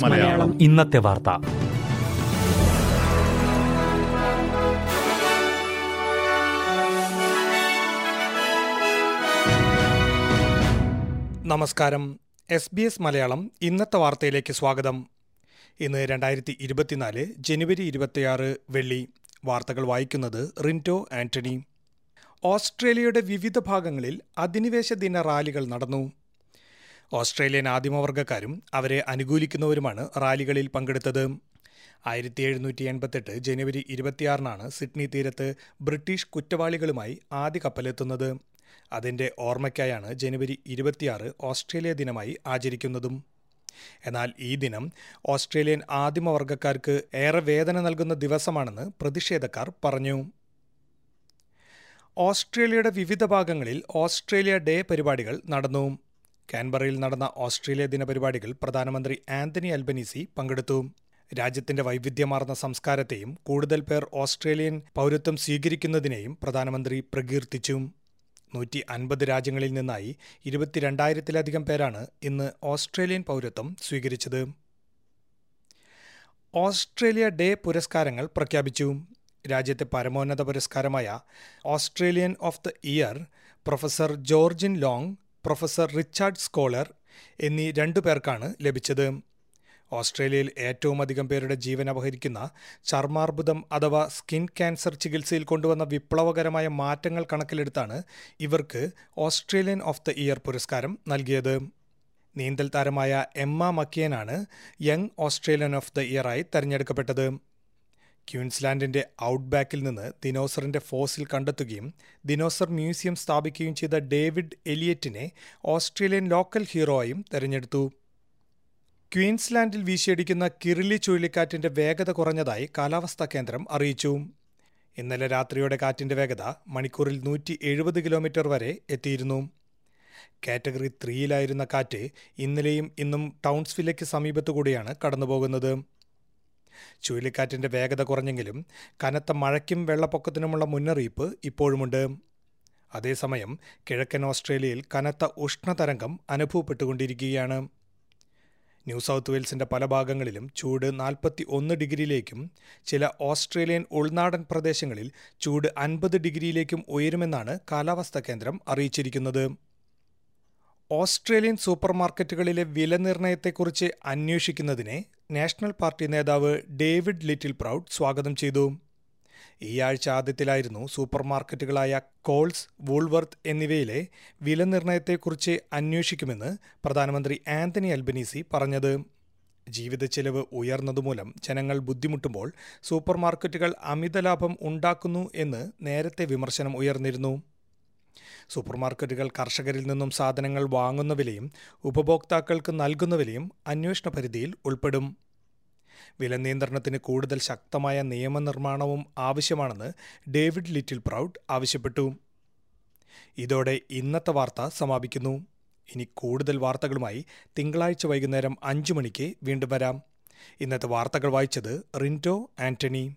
മലയാളം. ഇന്നത്തെ വാർത്ത. നമസ്കാരം. എസ് ബി എസ് മലയാളം ഇന്നത്തെ വാർത്തയിലേക്ക് സ്വാഗതം. ഇന്ന് രണ്ടായിരത്തി ഇരുപത്തിനാല് ജനുവരി ഇരുപത്തിയാറ് വെള്ളി. വാർത്തകൾ വായിക്കുന്നത് റിന്റോ ആന്റണി. ഓസ്ട്രേലിയയുടെ വിവിധ ഭാഗങ്ങളിൽ അധിനിവേശ ദിന റാലികൾ നടന്നു. ഓസ്ട്രേലിയൻ ആദിമവർഗക്കാരും അവരെ അനുകൂലിക്കുന്നവരുമാണ് റാലികളിൽ പങ്കെടുത്തത്. ആയിരത്തി എഴുന്നൂറ്റി എൺപത്തെട്ട് ജനുവരി ഇരുപത്തിയാറിനാണ് സിഡ്നി തീരത്ത് ബ്രിട്ടീഷ് കുറ്റവാളികളുമായി ആദ്യ കപ്പലെത്തുന്നത്. അതിന്റെ ഓർമ്മയ്ക്കായാണ് ജനുവരി ഇരുപത്തിയാറ് ഓസ്ട്രേലിയ ദിനമായി ആചരിക്കുന്നതും. എന്നാൽ ഈ ദിനം ഓസ്ട്രേലിയൻ ആദിമവർഗക്കാർക്ക് ഏറെ വേദന നൽകുന്ന ദിവസമാണെന്ന് പ്രതിഷേധക്കാർ പറഞ്ഞു. ഓസ്ട്രേലിയയുടെ വിവിധ ഭാഗങ്ങളിൽ ഓസ്ട്രേലിയ ഡേ പരിപാടികൾ നടന്നു. കാൻബറയിൽ നടന്ന ഓസ്ട്രേലിയ ദിന പരിപാടികൾ പ്രധാനമന്ത്രി ആന്റണി അൽബനീസി പങ്കെടുത്തു. രാജ്യത്തിന്റെ വൈവിധ്യമാർന്ന സംസ്കാരത്തെയും കൂടുതൽ പേർ ഓസ്ട്രേലിയൻ പൗരത്വം സ്വീകരിക്കുന്നതിനെയും പ്രധാനമന്ത്രി പ്രകീർത്തിച്ചു. നൂറ്റി അൻപത് രാജ്യങ്ങളിൽ നിന്നായി ഇരുപത്തിരണ്ടായിരത്തിലധികം പേരാണ് ഇന്ന് ഓസ്ട്രേലിയൻ പൗരത്വം സ്വീകരിച്ചത്. ഓസ്ട്രേലിയ ഡേ പുരസ്കാരങ്ങൾ പ്രഖ്യാപിച്ചു. രാജ്യത്തെ പരമോന്നത പുരസ്കാരമായ Australian of the Year professor Georgina Long professor Richard Scolyer എന്നീ രണ്ടു പേർക്കാണ് ലഭിച്ചത്. ഓസ്ട്രേലിയയിൽ ഏറ്റവും അധികം പേരുടെ ജീവൻ അപഹരിക്കുന്ന ചർമാർബുദം അഥവാ സ്കിൻ ക്യാൻസർ ചികിത്സയിൽ കൊണ്ടുവന്ന വിപ്ലവകരമായ മാറ്റങ്ങൾ കണക്കിലെടുത്താണ് ഇവർക്ക് ഓസ്ട്രേലിയൻ ഓഫ് ദ ഇയർ പുരസ്കാരം നൽകിയത്. നീന്തൽ താരമായ എമ്മ മക്കിയനാണ് യങ് ഓസ്ട്രേലിയൻ ഓഫ് ദ ഇയറായി തെരഞ്ഞെടുക്കപ്പെട്ടത്. ക്യൂൻസ്ലാൻഡിന്റെ ഔട്ട്ബാക്കിൽ നിന്ന് ദിനോസറിന്റെ ഫോസിൽ കണ്ടെത്തുകയും ദിനോസർ മ്യൂസിയം സ്ഥാപിക്കുകയും ചെയ്ത ഡേവിഡ് എലിയറ്റിനെ ഓസ്ട്രേലിയൻ ലോക്കൽ ഹീറോയും തെരഞ്ഞെടുത്തു. ക്വീൻസ്ലാൻഡിൽ വീശിയടിക്കുന്ന കിറിലി ചുഴലിക്കാറ്റിന്റെ വേഗത കുറഞ്ഞതായി കാലാവസ്ഥാ കേന്ദ്രം അറിയിച്ചു. ഇന്നലെ രാത്രിയോടെ കാറ്റിന്റെ വേഗത മണിക്കൂറിൽ നൂറ്റി എഴുപത് കിലോമീറ്റർ വരെ എത്തിയിരുന്നു. കാറ്റഗറി ത്രീയിലായിരുന്ന കാറ്റ് ഇന്നലെയും ഇന്നും ടൗൺസ്വില്ലയ്ക്ക് സമീപത്തുകൂടിയാണ് കടന്നുപോകുന്നത്. ചുഴലിക്കാറ്റിന്റെ വേഗത കുറഞ്ഞെങ്കിലും കനത്ത മഴയ്ക്കും വെള്ളപ്പൊക്കത്തിനുമുള്ള മുന്നറിയിപ്പ് ഇപ്പോഴുമുണ്ട്. അതേസമയം കിഴക്കൻ ഓസ്ട്രേലിയയിൽ കനത്ത ഉഷ്ണതരംഗം അനുഭവപ്പെട്ടുകൊണ്ടിരിക്കുകയാണ്. ന്യൂ സൗത്ത് വെയിൽസിന്റെ പല ഭാഗങ്ങളിലും ചൂട് നാൽപ്പത്തി ഒന്ന് ഡിഗ്രിയിലേക്കും ചില ഓസ്ട്രേലിയൻ ഉൾനാടൻ പ്രദേശങ്ങളിൽ ചൂട് അൻപത് ഡിഗ്രിയിലേക്കും ഉയരുമെന്നാണ് കാലാവസ്ഥാ കേന്ദ്രം അറിയിച്ചിരിക്കുന്നത്. ഓസ്ട്രേലിയൻ സൂപ്പർമാർക്കറ്റുകളിലെ വില നിർണയത്തെക്കുറിച്ച് അന്വേഷിക്കുന്നതിനെ നാഷണൽ പാർട്ടി നേതാവ് ഡേവിഡ് ലിറ്റിൽ പ്രൗഡ് സ്വാഗതം ചെയ്തു. ഈ ആഴ്ച ആദ്യത്തിലായിരുന്നു സൂപ്പർ മാർക്കറ്റുകളായ കോൾസ് വൂൾവർത്ത് എന്നിവയിലെ വില നിർണയത്തെക്കുറിച്ച് അന്വേഷിക്കുമെന്ന് പ്രധാനമന്ത്രി ആന്റണി അൽബനീസി പറഞ്ഞത്. ജീവിത ചെലവ് ഉയർന്നതുമൂലം ജനങ്ങൾ ബുദ്ധിമുട്ടുമ്പോൾ സൂപ്പർമാർക്കറ്റുകൾ അമിത ലാഭം ഉണ്ടാക്കുന്നു എന്ന് നേരത്തെ വിമർശനം ഉയർന്നിരുന്നു. സൂപ്പർ മാർക്കറ്റുകൾ കർഷകരിൽ നിന്നും സാധനങ്ങൾ വാങ്ങുന്ന വിലയും ഉപഭോക്താക്കൾക്ക് നൽകുന്ന വിലയും അന്വേഷണ പരിധിയിൽ ഉൾപ്പെടും. വില നിയന്ത്രണത്തിന് കൂടുതൽ ശക്തമായ നിയമനിർമ്മാണവും ആവശ്യമാണെന്ന് ഡേവിഡ് ലിറ്റിൽ പ്രൗഡ് ആവശ്യപ്പെട്ടു. ഇതോടെ ഇന്നത്തെ വാർത്ത സമാപിക്കുന്നു. ഇനി കൂടുതൽ വാർത്തകളുമായി തിങ്കളാഴ്ച വൈകുന്നേരം അഞ്ചു മണിക്ക് വീണ്ടും വരാം. ഇന്നത്തെ വാർത്തകൾ വായിച്ചത് റിന്റോ ആന്റണി.